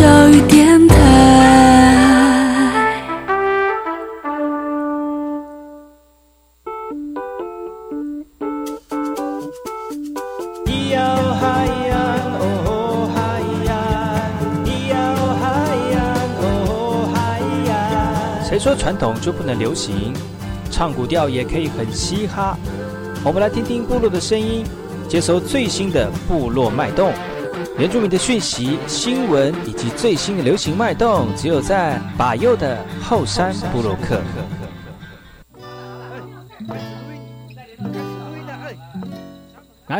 教育电台。谁说传统就不能流行？唱古调也可以很嘻哈。我们来听听部落的声音，接收最新的部落脉动、原住民的讯息、新闻以及最新的流行脉动，只有在把右的后山部落克。大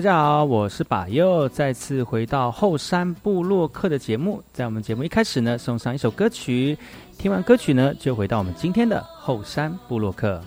家好，我是把右，再次回到后山部落客的节目。在我们节目一开始呢，送上一首歌曲，听完歌曲呢，就回到我们今天的后山部落客。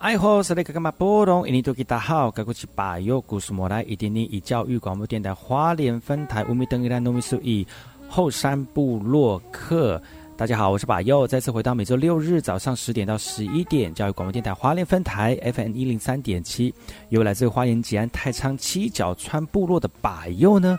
爱好是那个干嘛波动？印尼多吉大好，该过去把右故事莫来，一点点以教育广播电台花莲分台乌米登伊兰糯米苏以后山部落客。大家好，我是把右，再次回到每周六日早上十点到十一点，教育广播电台花莲分台 FM 一零三点七，由来自花莲吉安太仓七角川部落的把右呢。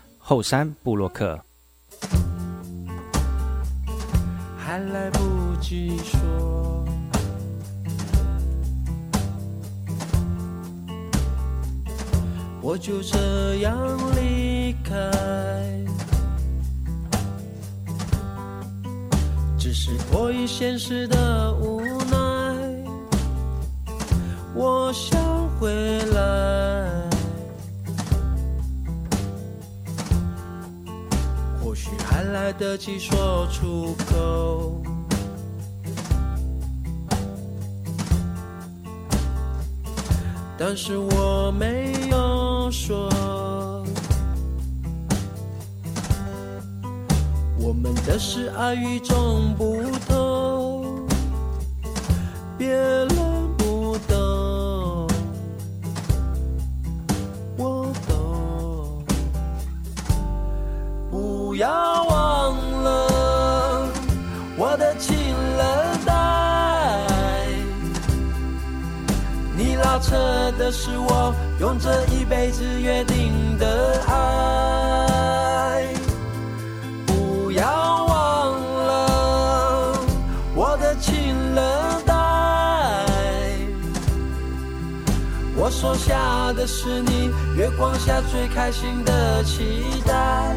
后山布洛克，还来不及说，我就这样离开，只是迫于现实的无奈，我想回来。来得及说出口，但是我没有说。我们的事爱与众不同，别了是我用这一辈子约定的爱。不要忘了我的情人带，我收下的是你月光下最开心的期待。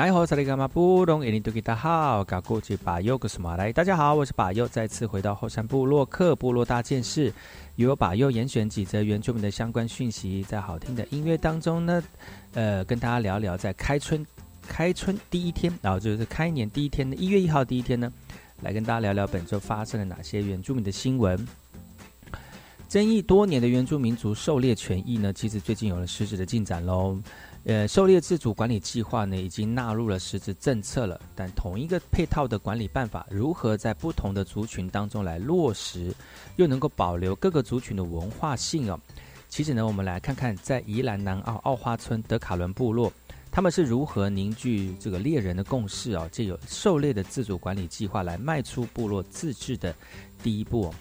来好，萨利伽马布隆，印尼多吉达好，嘎古吉巴尤格斯马来。大家好，我是巴尤，再次回到后山部落克部落大件事，由巴尤严选几则原住民的相关讯息，在好听的音乐当中呢，呃，跟大家聊聊在开春开春第一天，然后就是开年第一天的一月一号第一天呢，来跟大家聊聊本周发生了哪些原住民的新闻。争议多年的原住民族狩猎权益呢，其实最近有了实质的进展喽。呃，狩猎自主管理计划呢，已经纳入了实质政策了。但同一个配套的管理办法，如何在不同的族群当中来落实，又能够保留各个族群的文化性哦？其实呢，我们来看看在宜兰南澳澳花村德卡伦部落，他们是如何凝聚这个猎人的共识哦，借由狩猎的自主管理计划来迈出部落自治的第一步。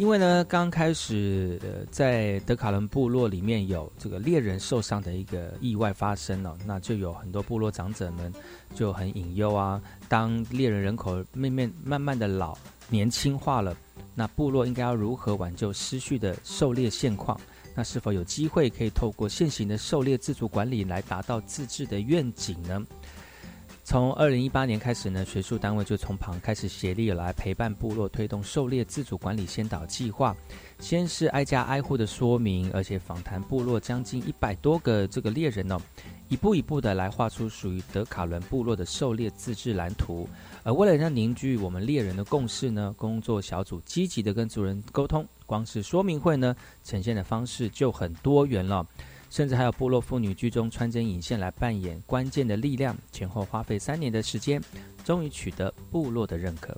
因为呢，刚开始呃，在德卡伦部落里面有这个猎人受伤的一个意外发生了、那就有很多部落长者们就很隐忧啊。当猎人人口慢慢慢慢的老年轻化了，那部落应该要如何挽救失去的狩猎现况？那是否有机会可以透过现行的狩猎自主管理来达到自治的愿景呢？从二零一八年开始呢，学术单位就从旁开始协力来陪伴部落推动狩猎自主管理先导计划。先是挨家挨户的说明，而且访谈部落将近一百多个这个猎人哦，一步一步的来画出属于德卡伦部落的狩猎自治蓝图。而为了让凝聚我们猎人的共识呢，工作小组积极的跟族人沟通，光是说明会呢，呈现的方式就很多元了。甚至还有部落妇女剧中穿针引线来扮演关键的力量，前后花费三年的时间，终于取得部落的认可。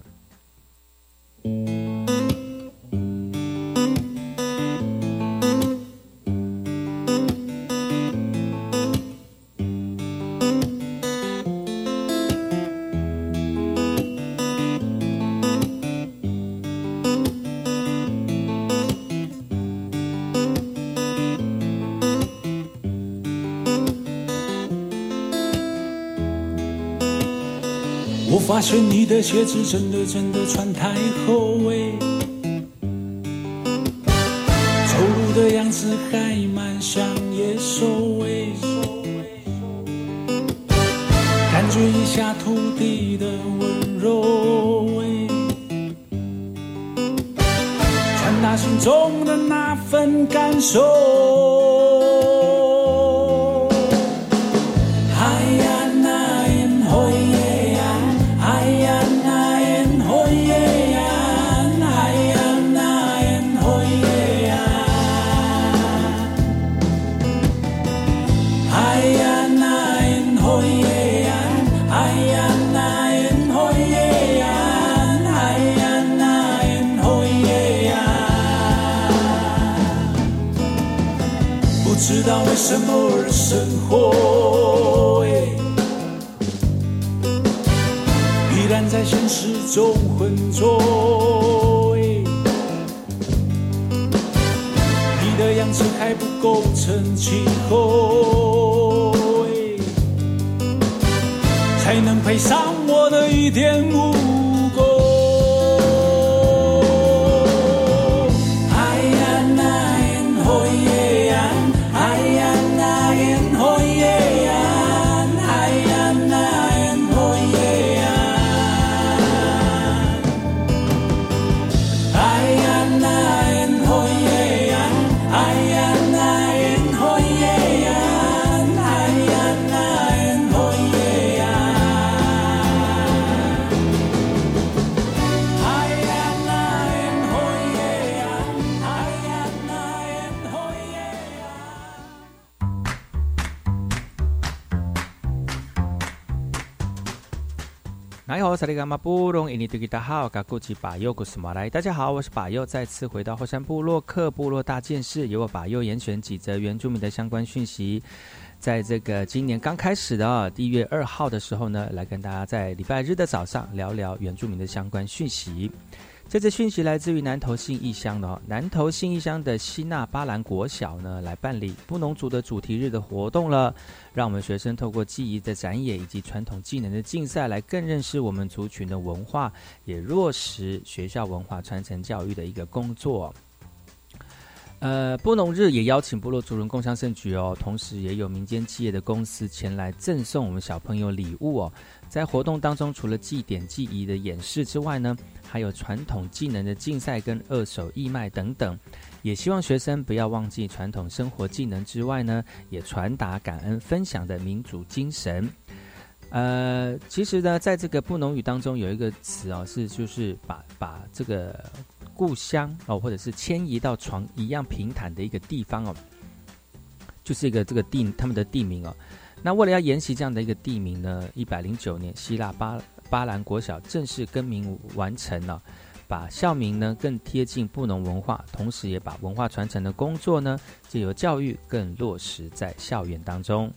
发现你的鞋子真的真的穿太厚哎，走路的样子还蛮像野兽哎，感觉一下土地的温柔哎，传达心中的那份感受。利伽马布隆伊尼图吉达好，嘎古吉巴尤古斯马来。大家好，我是巴尤，再次回到后山部落克部落大件事，由我巴尤严选几则原住民的相关讯息。在这个今年刚开始的啊一月二号的时候呢，来跟大家在礼拜日的早上聊聊原住民的相关讯息。这次讯息来自于南投信义乡的哦，南投信义乡的西纳巴兰国小呢，来办理布农族的主题日的活动了，让我们学生透过记忆的展演以及传统技能的竞赛，来更认识我们族群的文化，也落实学校文化传承教育的一个工作。呃，布农日也邀请部落族人共襄盛举哦，同时也有民间企业的公司前来赠送我们小朋友礼物哦。在活动当中，除了祭典祭仪的演示之外呢，还有传统技能的竞赛跟二手义卖等等。也希望学生不要忘记传统生活技能之外呢，也传达感恩分享的民主精神。呃，其实呢，在这个布农语当中有一个词哦，是就是把把这个故乡哦，或者是迁移到床一样平坦的一个地方哦，就是一个这个地他们的地名哦。那为了要沿袭这样的一个地名呢，一百零九年希腊巴巴兰国小正式更名完成了，把校名呢更贴近布农文化，同时也把文化传承的工作呢，借由教育更落实在校园当中。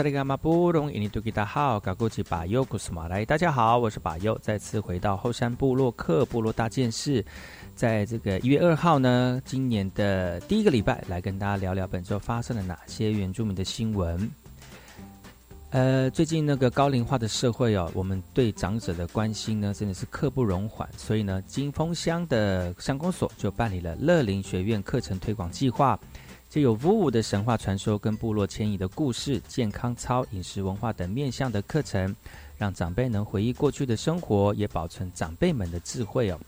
你好，我是马布隆印尼图吉达好，嘎古吉巴尤古斯马来。大家好，我是巴尤，再次回到后山部落克部落大件事。在这个一月二号呢，今年的第一个礼拜，来跟大家聊聊本周发生了哪些原住民的新闻。呃，最近那个高龄化的社会哦，我们对长者的关心呢，真的是刻不容缓。所以呢，金峰乡的乡公所就办理了乐龄学院课程推广计划，就有 vũ 武的神话传说跟部落迁移的故事、健康操、饮食文化等面向的课程，让长辈能回忆过去的生活，也保存长辈们的智慧哦。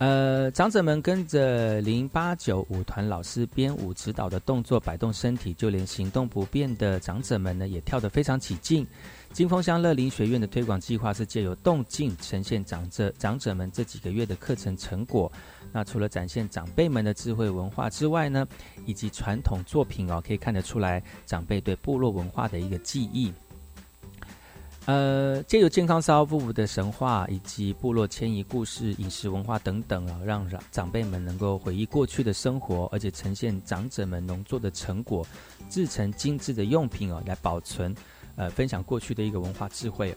呃，长者们跟着零八九舞团老师编舞指导的动作摆动身体，就连行动不便的长者们呢，也跳得非常起劲。金峰乡乐林学院的推广计划是借由动静呈现长者长者们这几个月的课程成果。那除了展现长辈们的智慧文化之外呢，以及传统作品哦，可以看得出来长辈对部落文化的一个记忆。呃，借由健康烧夫妇的神话，以及部落迁移故事、饮食文化等等啊，让长长辈们能够回忆过去的生活，而且呈现长者们农作的成果，制成精致的用品哦，来保存，呃，分享过去的一个文化智慧。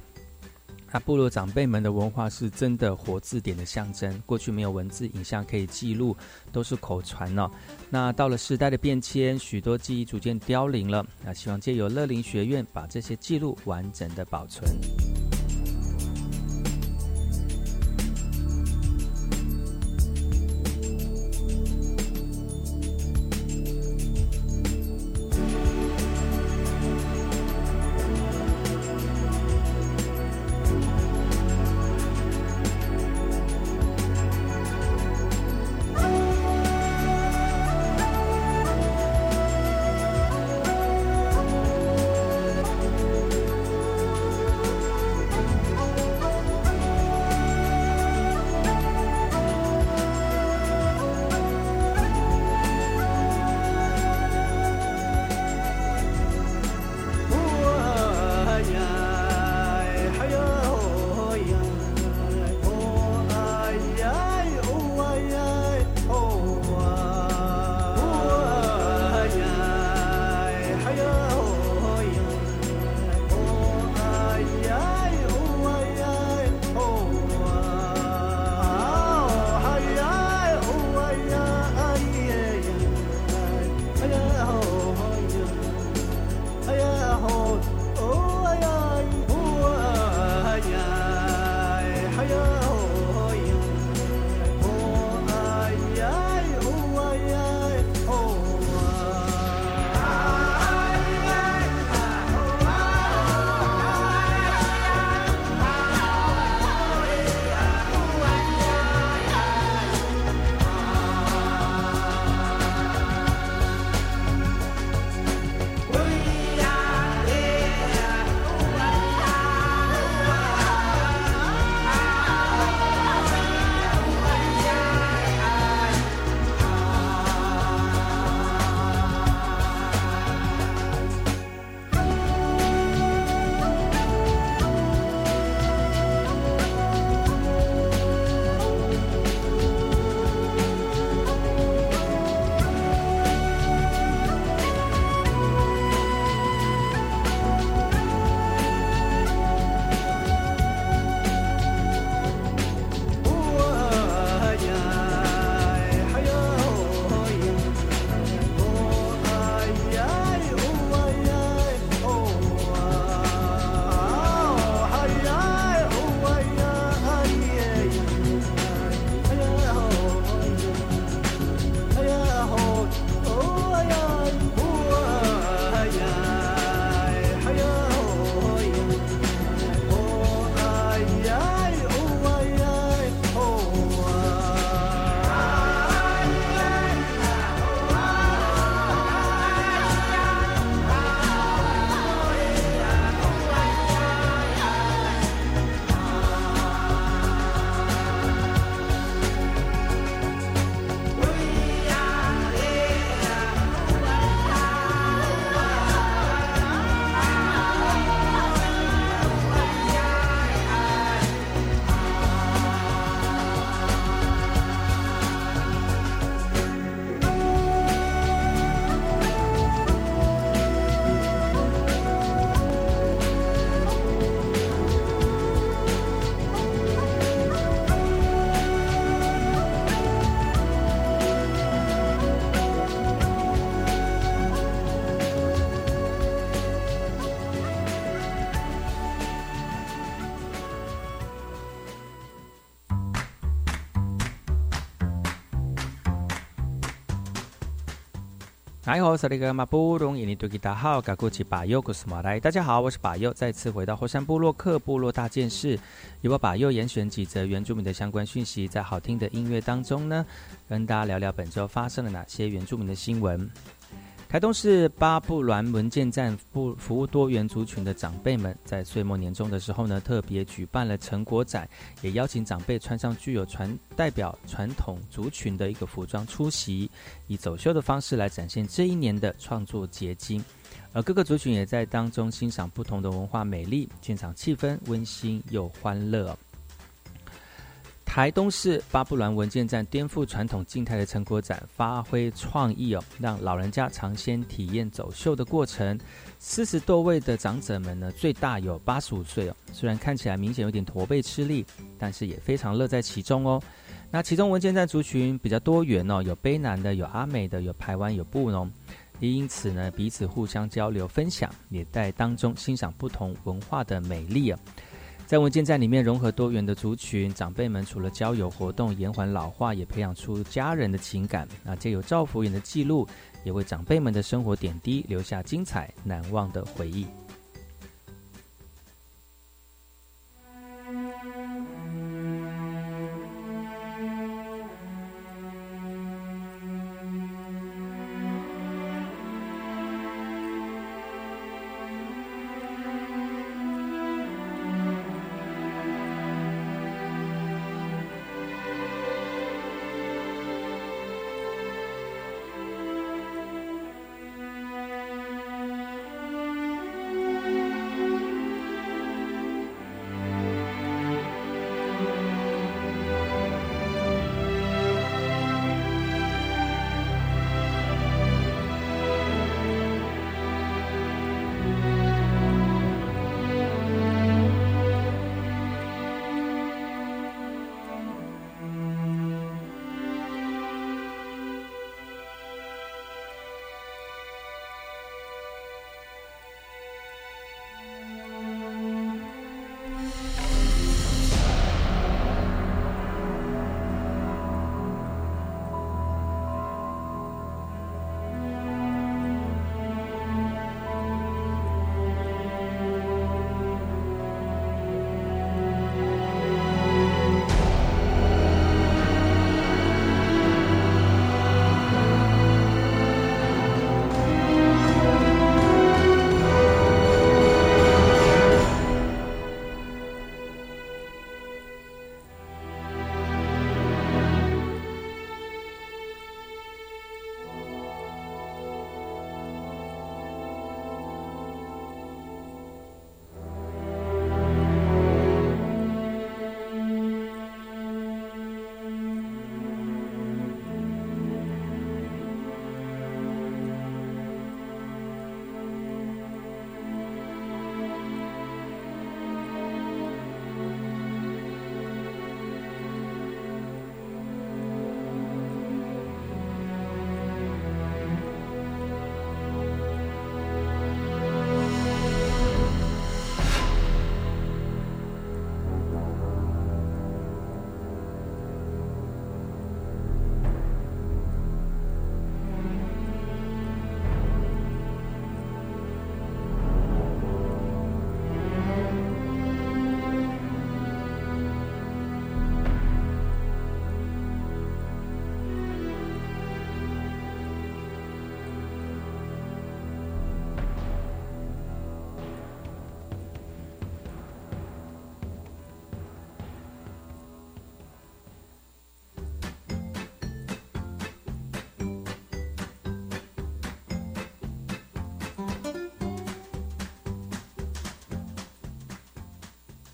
那部落长辈们的文化是真的活字典的象征，过去没有文字、影像可以记录，都是口传呢。那到了时代的变迁，许多记忆逐渐凋零了。那希望借由乐林学院，把这些记录完整的保存。嗨好，萨利格马布隆印尼多吉达好，嘎古奇巴尤古斯马来，大家好，我是巴尤，再次回到火山部落克部落大件事，由我巴尤严选几则原住民的相关讯息，在好听的音乐当中呢，跟大家聊聊本周发生了哪些原住民的新闻。台东市巴布兰文件站服服务多元族群的长辈们，在岁末年终的时候呢，特别举办了成果展，也邀请长辈穿上具有传代表传统族群的一个服装出席，以走秀的方式来展现这一年的创作结晶。而各个族群也在当中欣赏不同的文化美丽，现场气氛温馨又欢乐。台东市巴布兰文件站颠覆传统静态的成果展，发挥创意哦，让老人家尝鲜体验走秀的过程。四十多位的长者们呢，最大有八十五岁哦，虽然看起来明显有点驼背吃力，但是也非常乐在其中哦。那其中文件站族群比较多元哦，有卑南的，有阿美的，有台湾，有布农，也因此呢，彼此互相交流分享，也在当中欣赏不同文化的美丽啊。在文件站里面融合多元的族群，长辈们除了交友活动延缓老化，也培养出家人的情感。那借由赵福员的记录，也为长辈们的生活点滴留下精彩难忘的回忆。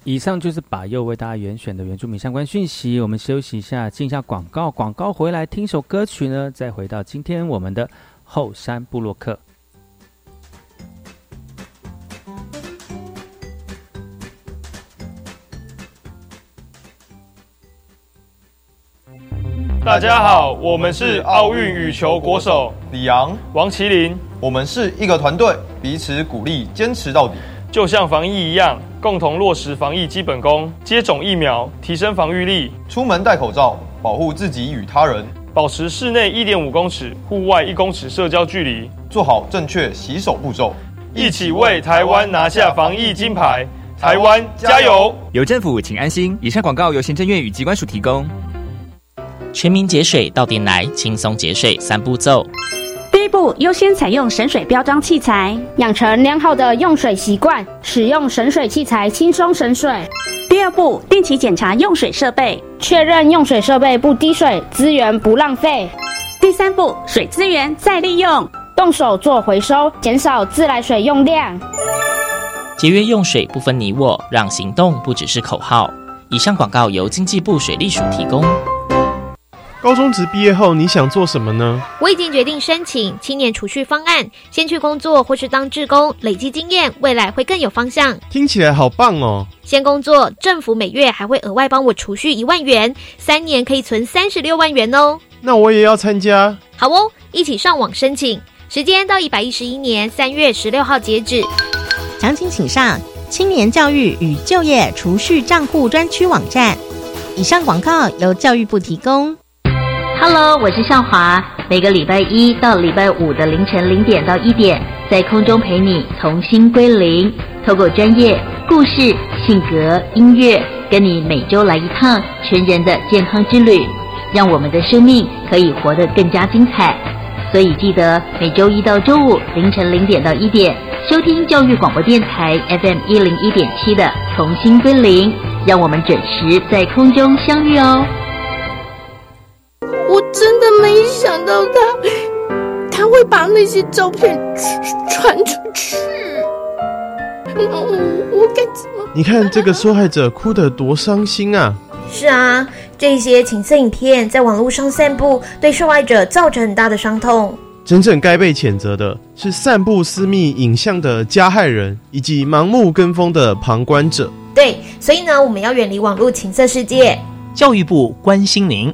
以上就是把右为大家原选的原住民相关讯息。我们休息一下，进一下广告。广告回来听首歌曲呢，再回到今天我们的后山部落客。大家好，我们是奥运羽球国手李阳，王麒麟，我们是一个团队，彼此鼓励，坚持到底。就像防疫一样，共同落实防疫基本功，接种疫苗，提升防御力。出门戴口罩，保护自己与他人。保持室内一点五公尺、户外一公尺社交距离，做好正确洗手步骤，一起为台湾拿下防疫金牌。台湾加油！有政府，请安心。以上广告由行政院与机关署提供。全民节水到点来，轻松节水三步骤。优先采用省水标章器材，养成良好的用水习惯，使用省水器材轻松省水。第二步，定期检查用水设备，确认用水设备不滴水，资源不浪费。第三步，水资源再利用，动手做回收，减少自来水用量。节约用水不分你我，让行动不只是口号。以上广告由经济部水利署提供。高中职毕业后，你想做什么呢？我已经决定申请青年储蓄方案，先去工作或是当志工，累积经验，未来会更有方向。听起来好棒哦！先工作，政府每月还会额外帮我储蓄一万元，三年可以存三十六万元哦。那我也要参加。好哦，一起上网申请，时间到一百一十一年三月十六号截止。详情请上青年教育与就业储蓄账户专区网站。以上广告由教育部提供。Hello，我是少华，每个礼拜一到礼拜五的凌晨零点到一点，在空中陪你重新归零。透过专业故事、性格、音乐，跟你每周来一趟全人的健康之旅，让我们的生命可以活得更加精彩。所以记得每周一到周五凌晨零点到一点。收听教育广播电台 FM 一零一点七的《重新归零》，让我们准时在空中相遇哦！我真的没想到他他会把那些照片传出去，我该怎么？你看这个受害者哭得多伤心啊！是啊，这些情色影片在网络上散布，对受害者造成很大的伤痛。真正该被谴责的是散布私密影像的加害人，以及盲目跟风的旁观者。对，所以呢，我们要远离网络情色世界。教育部关心您。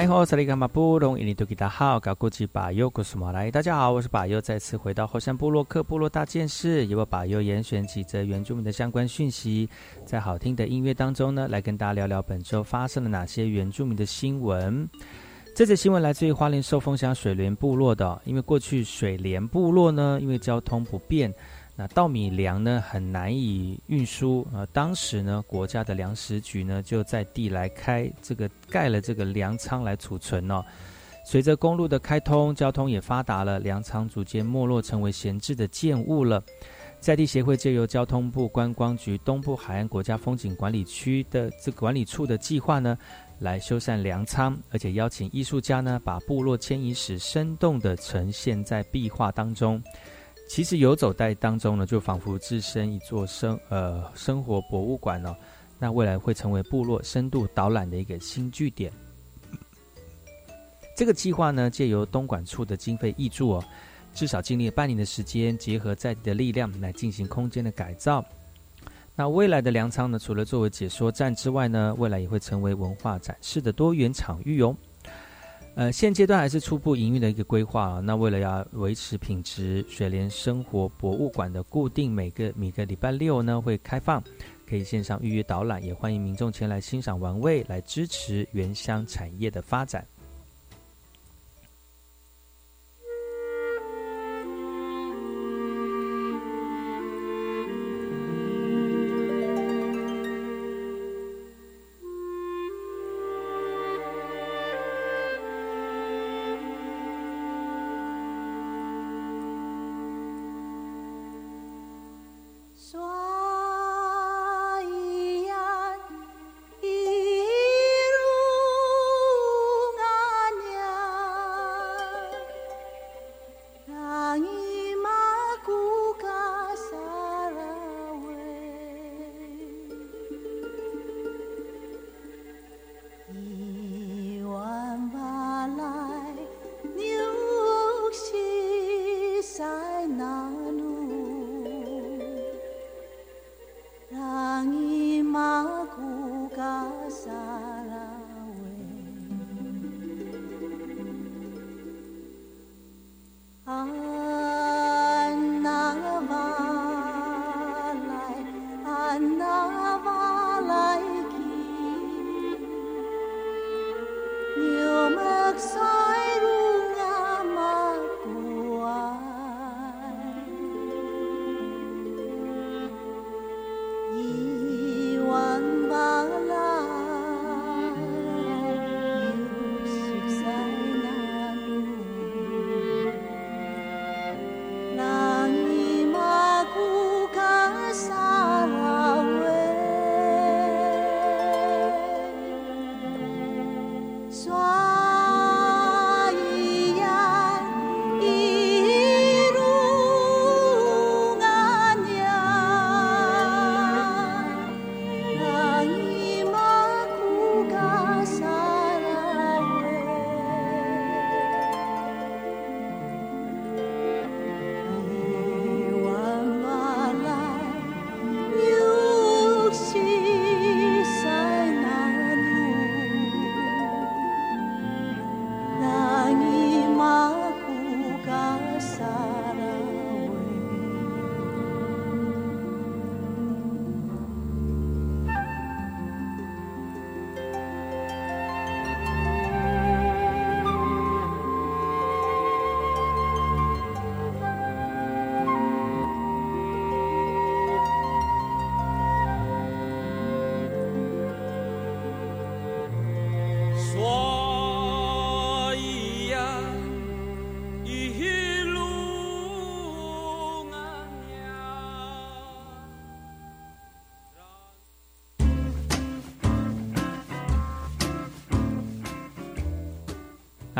哎吼，萨利伽马布隆伊尼多吉达好，高古吉巴尤古苏马来，大家好，我是巴尤，再次回到后山部落克部落大件事，由我巴尤严选几则原住民的相关讯息，在好听的音乐当中呢，来跟大家聊聊本周发生了哪些原住民的新闻。这则新闻来自于花莲寿丰乡水莲部落的，因为过去水莲部落呢，因为交通不便。那稻米粮呢很难以运输啊，当时呢国家的粮食局呢就在地来开这个盖了这个粮仓来储存哦。随着公路的开通，交通也发达了，粮仓逐渐没落，成为闲置的建物了。在地协会借由交通部观光局东部海岸国家风景管理区的这管理处的计划呢，来修缮粮仓，而且邀请艺术家呢把部落迁移史生动的呈现在壁画当中。其实游走在当中呢，就仿佛置身一座生呃生活博物馆哦。那未来会成为部落深度导览的一个新据点。这个计划呢，借由东莞处的经费挹注哦，至少经历了半年的时间，结合在地的力量来进行空间的改造。那未来的粮仓呢，除了作为解说站之外呢，未来也会成为文化展示的多元场域哦。呃，现阶段还是初步营运的一个规划啊。那为了要维持品质，雪莲生活博物馆的固定每个每个礼拜六呢会开放，可以线上预约导览，也欢迎民众前来欣赏玩味，来支持原乡产业的发展。说。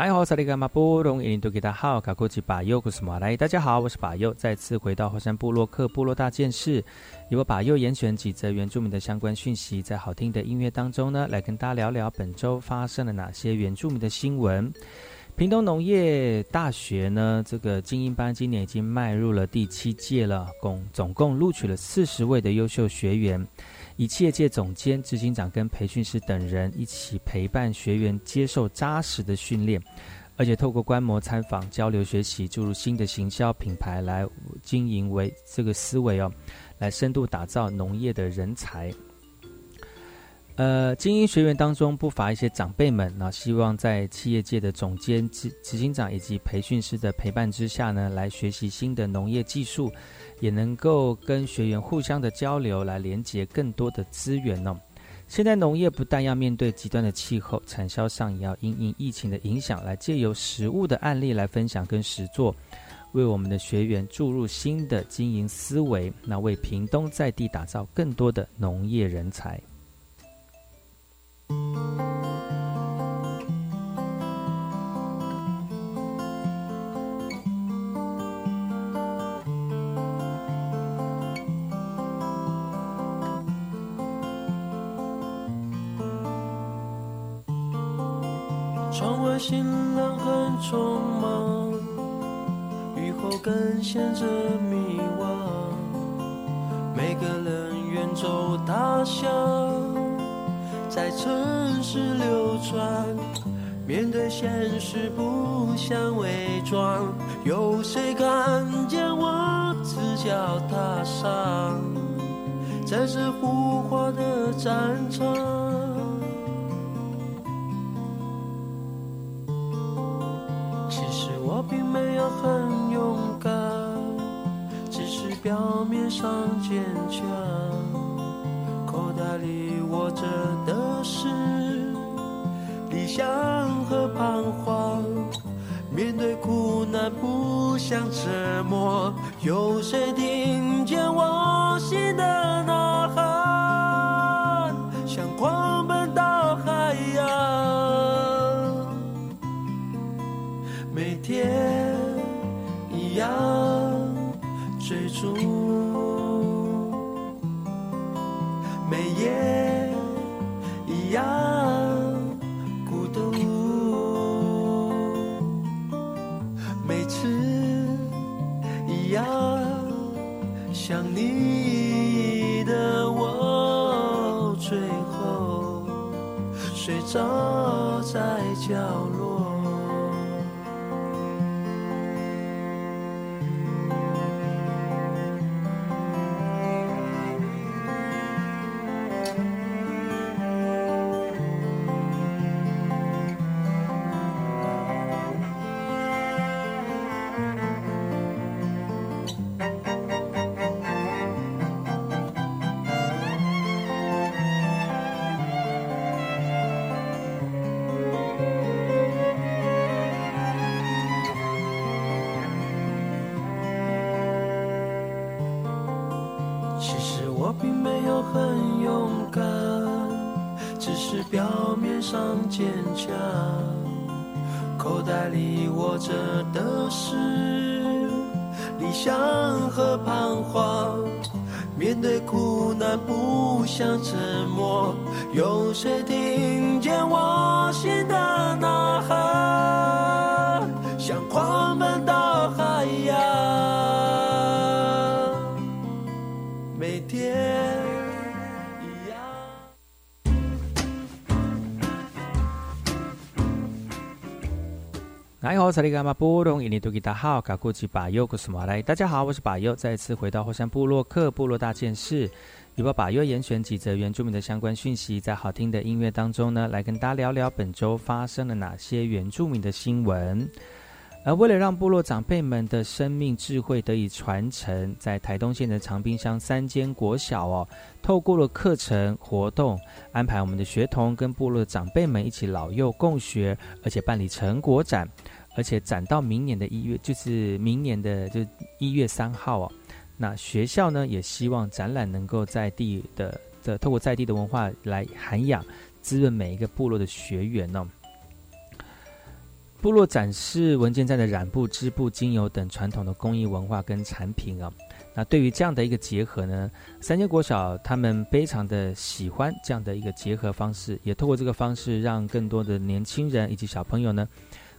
大家好，萨利格马布隆，印度吉达好，卡库吉巴尤古斯马来。大家好，我是巴尤，再次回到后山部落克部落大件事，由我巴尤严选几则原住民的相关讯息，在好听的音乐当中呢，来跟大家聊聊本周发生了哪些原住民的新闻。屏东农业大学呢，这个精英班今年已经迈入了第七届了，共总共录取了四十位的优秀学员，以企业界总监、执行长跟培训师等人一起陪伴学员接受扎实的训练，而且透过观摩、参访、交流、学习，注入新的行销品牌来经营为这个思维哦，来深度打造农业的人才。呃，精英学员当中不乏一些长辈们，那希望在企业界的总监、执执行长以及培训师的陪伴之下呢，来学习新的农业技术，也能够跟学员互相的交流，来连接更多的资源呢。现在农业不但要面对极端的气候，产销上也要因应疫情的影响，来借由实物的案例来分享跟实做，为我们的学员注入新的经营思维，那为屏东在地打造更多的农业人才。窗外行人很匆忙，雨后更显着迷惘。每个人远走他乡，在城市流转。面对现实不想伪装，有谁看见我赤脚踏上在这浮华的战场？其实我并没有很勇敢，只是表面上坚强。里握着的是理想和彷徨。面对苦难不想沉默，有谁听见我心的坚强。口袋里握着的是理想和彷徨。面对苦难不想沉默，哎好，萨利伽马布隆，印尼多吉达好，卡库吉巴尤古斯马来。大家好，我是巴尤，再次回到火山部落克部落大件事，由巴尤严选几则原住民的相关讯息，在好听的音乐当中呢，来跟大家聊聊本周发生了哪些原住民的新闻。而为了让部落长辈们的生命智慧得以传承，在台东县的长滨乡三间国小哦，透过了课程活动，安排我们的学童跟部落的长辈们一起老幼共学，而且办理成果展，而且展到明年的一月，就是明年的就一月三号哦。那学校呢也希望展览能够在地的的透过在地的文化来涵养、滋润每一个部落的学员哦。部落展示文件站的染布、织布、精油等传统的工艺文化跟产品啊。那对于这样的一个结合呢，三间国小他们非常的喜欢这样的一个结合方式，也透过这个方式，让更多的年轻人以及小朋友呢，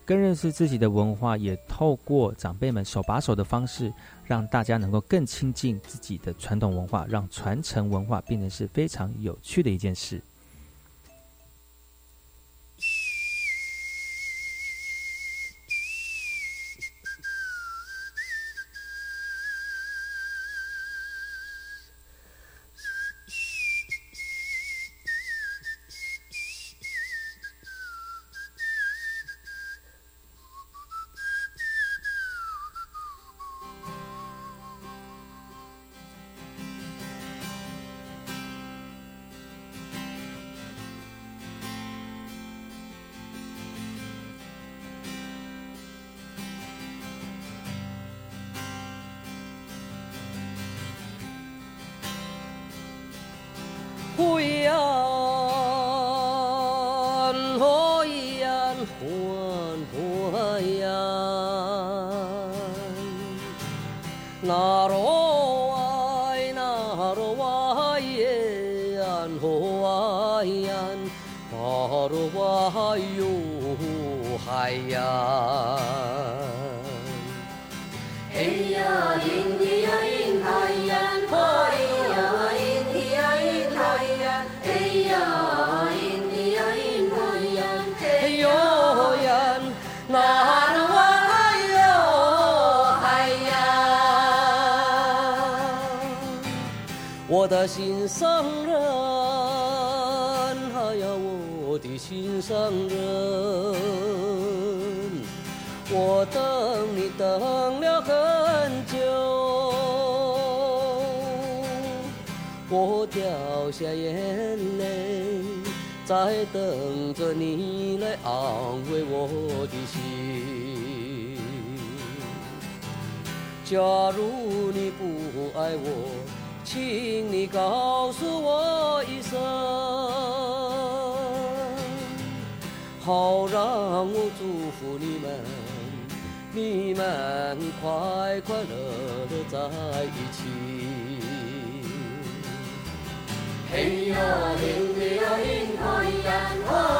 更认识自己的文化，也透过长辈们手把手的方式，让大家能够更亲近自己的传统文化，让传承文化变成是非常有趣的一件事。心上人，哎呀，我的心上人，我等你等了很久。我掉下眼泪，在等着你来安慰我的心。假如你不爱我，请你告诉我一声，好让我祝福你们，你们快快乐乐在一起。嘿呀，咿咿呀咿海呀，嘿呀，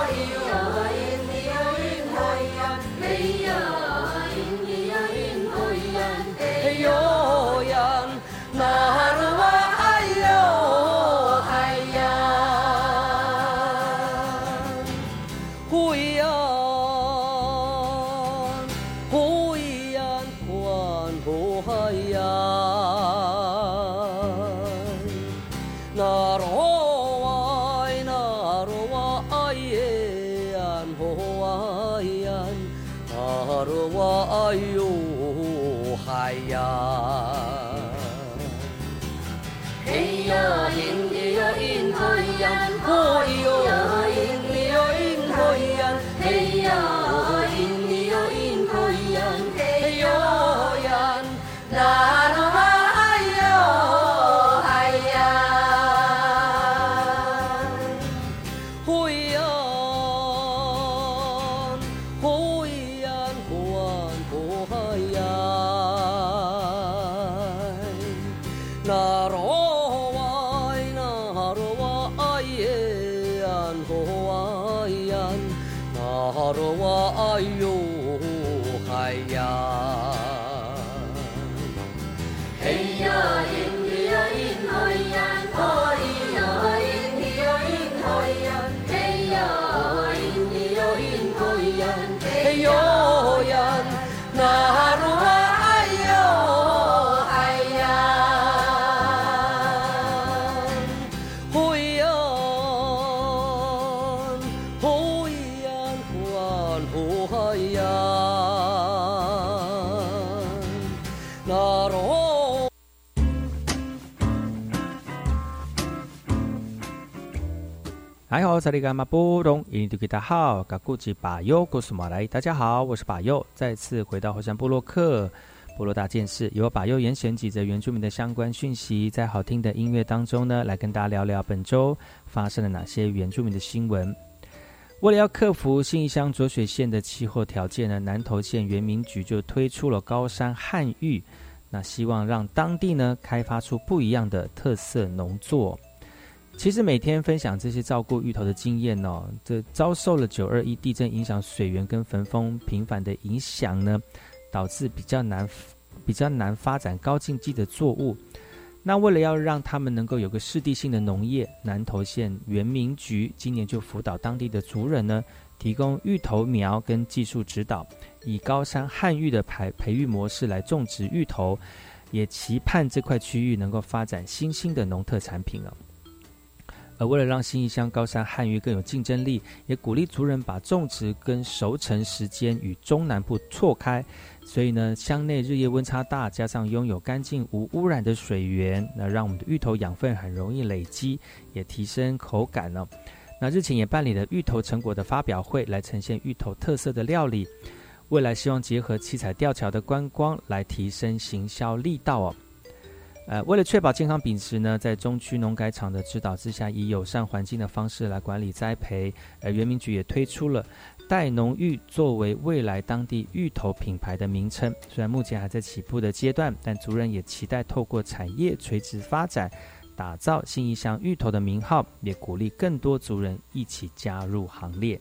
还好，萨利伽马波隆，印度吉达好，嘎古吉巴尤古苏马来，大家好，我是巴尤，再次回到火山部落克部落大件事，由巴尤严选几则原住民的相关讯息，在好听的音乐当中呢，来跟大家聊聊本周发生了哪些原住民的新闻。为了要克服新义乡浊水县的气候条件呢，南投县原民局就推出了高山旱芋，那希望让当地呢开发出不一样的特色农作。其实每天分享这些照顾芋头的经验哦，这遭受了九二一地震影响水源跟焚风频繁的影响呢，导致比较难比较难发展高经济的作物。那为了要让他们能够有个适地性的农业，南投县原民局今年就辅导当地的族人呢，提供芋头苗跟技术指导，以高山旱芋的培培育模式来种植芋头，也期盼这块区域能够发展新兴的农特产品哦。而为了让新义乡高山旱芋更有竞争力，也鼓励族人把种植跟熟成时间与中南部错开。所以呢，乡内日夜温差大，加上拥有干净无污染的水源，那让我们的芋头养分很容易累积，也提升口感呢。那日前也办理了芋头成果的发表会，来呈现芋头特色的料理。未来希望结合七彩吊桥的观光，来提升行销力道哦。呃，为了确保健康秉持呢，在中区农改场的指导之下，以友善环境的方式来管理栽培。而原民局也推出了。代农芋作为未来当地芋头品牌的名称，虽然目前还在起步的阶段，但族人也期待透过产业垂直发展，打造新一乡芋头的名号，也鼓励更多族人一起加入行列。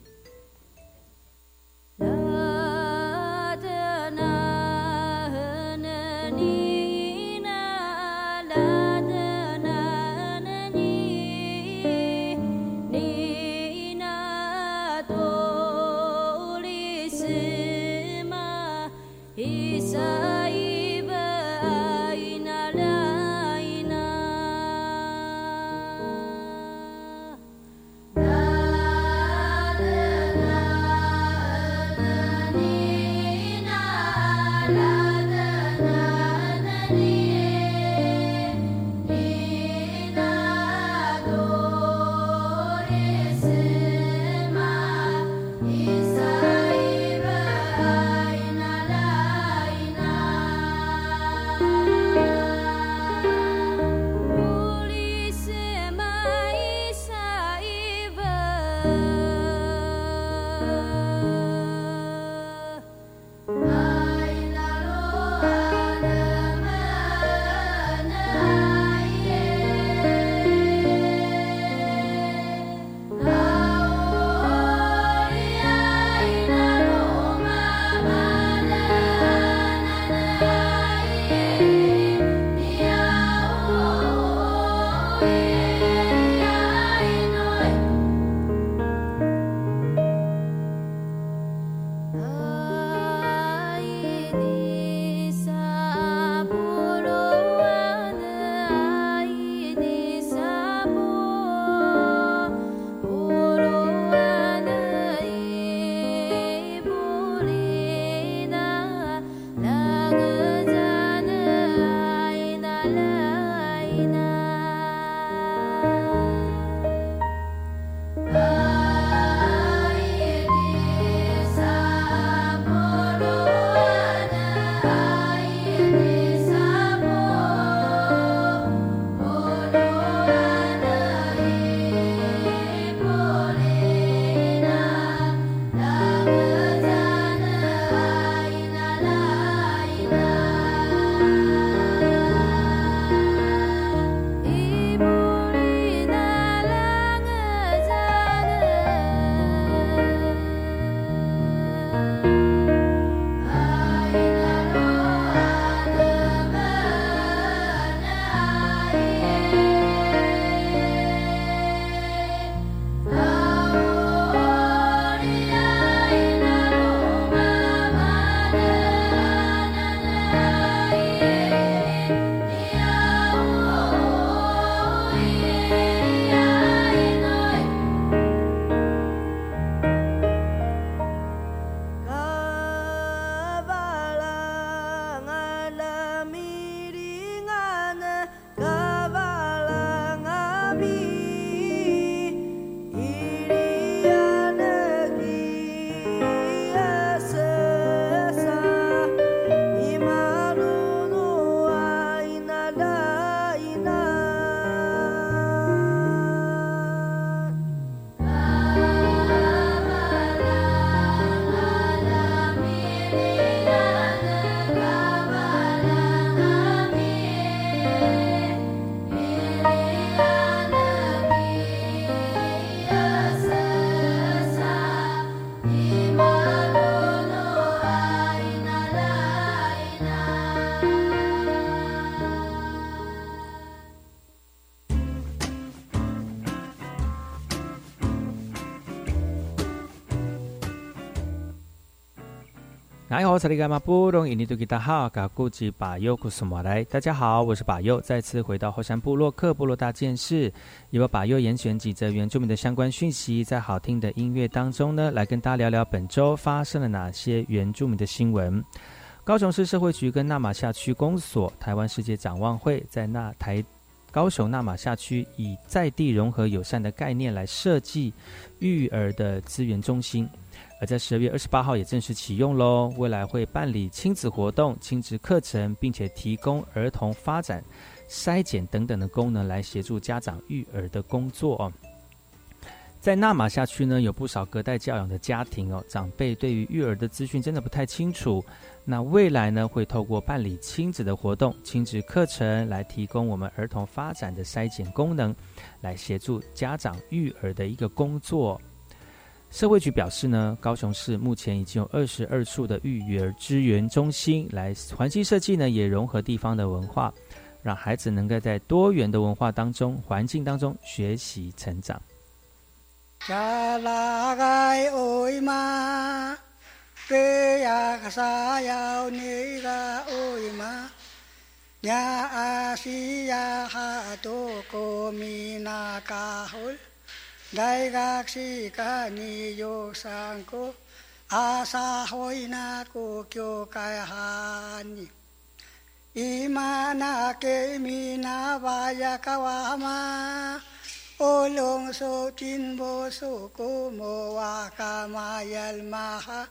你好，查理干嘛不懂印尼多吉达好，嘎古吉巴尤古苏马来。大家好，我是巴尤，再次回到后山部落克部落大件事，由巴尤严选几则原住民的相关讯息，在好听的音乐当中呢，来跟大家聊聊本周发生了哪些原住民的新闻。高雄市社会局跟纳马夏区公所台湾世界展望会在那台高雄纳马夏区以在地融合友善的概念来设计育儿的资源中心。而在十二月二十八号也正式启用喽，未来会办理亲子活动、亲子课程，并且提供儿童发展、筛检等等的功能，来协助家长育儿的工作哦。在纳马夏区呢，有不少隔代教养的家庭哦，长辈对于育儿的资讯真的不太清楚。那未来呢，会透过办理亲子的活动、亲子课程，来提供我们儿童发展的筛检功能，来协助家长育儿的一个工作。社会局表示呢，高雄市目前已经有二十二处的育儿支援中心，来环境设计呢也融合地方的文化，让孩子能够在多元的文化当中、环境当中学习成长。大学かによさんこ朝ほいなこ教会はに今なけみなばやかわまおろんそちんぼそこもわかまやるまは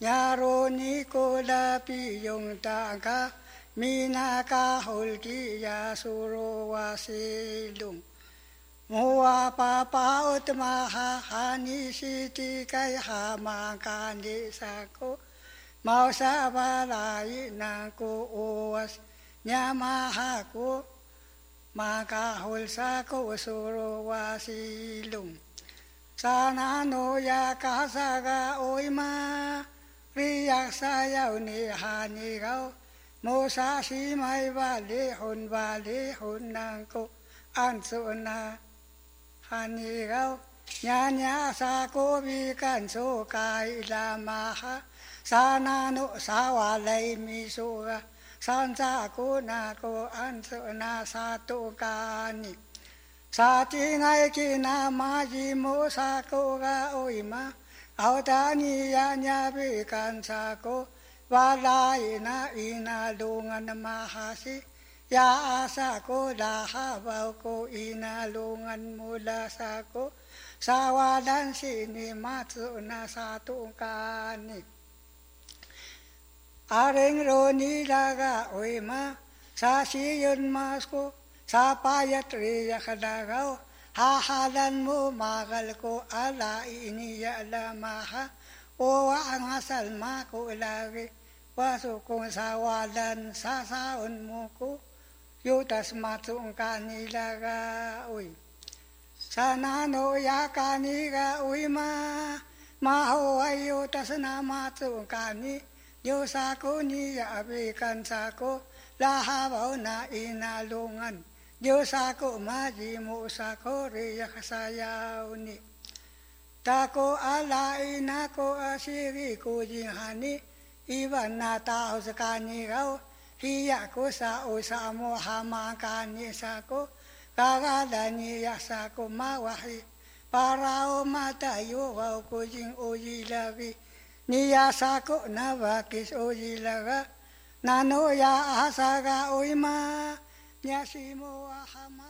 やろにこらぴよんたかみなかほるきやそろわせるん มัวปาปาอุตมาหาหานิสิติไกหามางการนิสาโกมาสาวาลายนางโกโอวสญามาหาโกมากาหุลสาโกสุโรวาสีลุงสานาโนยากาสากาโอยมาริยักษายาวนิหานิเกาโมสาสีไมวาลิหุนวาลิหุนนางโกอันสุนา Mua papa utmaha hani siti kai ha makani sako mau sabalai nangku uas nyamaha ku maka hul sako suru wasilum sana no ya kasaga oima riyak sayau ni hani gao Musa si mai bali hun bali hun nangku ansuna 哈尼高，伢伢萨古比干苏盖拉玛哈，萨那努萨瓦雷米苏啊，三扎古那古安苏那萨杜嘎尼，萨提埃基那玛吉姆萨古嘎欧伊玛，奥达尼伢伢比干萨古，瓦拉伊那伊那鲁安那玛哈西。Ya asa ko lahabaw ko inalungan mula sa ko. Sa walan sinimatsu na sa tungkani. Aring roni laga oima sa siyon mas ko sa payat riya kadagaw. Hahalan mo magal ko ala iniya lamaha. O ang asal ma ko lagi waso kong sa walan sa saon mo ko yo das ma tu ung ka ni ui sa no ya ka ga ui ma. Ma ho ai yo das na ma tu ung ka yo sa ni ya be kan sa la ha ba na i na lu ngan yo sa ko ma ji mu sa re ya sa ya ni ala i na ko asiri si ri ko ji ha na ta ho sa ka hiya ko sa usa mo hamakan ni sa ko kagala niya sa ko mawahi. Para o matayo wow ko jing uji lagi niya sa ko na bakis uji laga. Nano ya asaga uy ma niya si mo hama